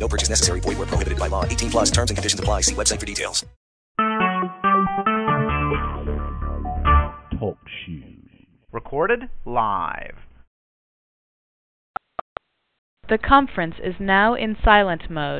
No purchase necessary. Void where prohibited by law. 18 plus terms and conditions apply. See website for details. Talk shoes. Recorded live. The conference is now in silent mode.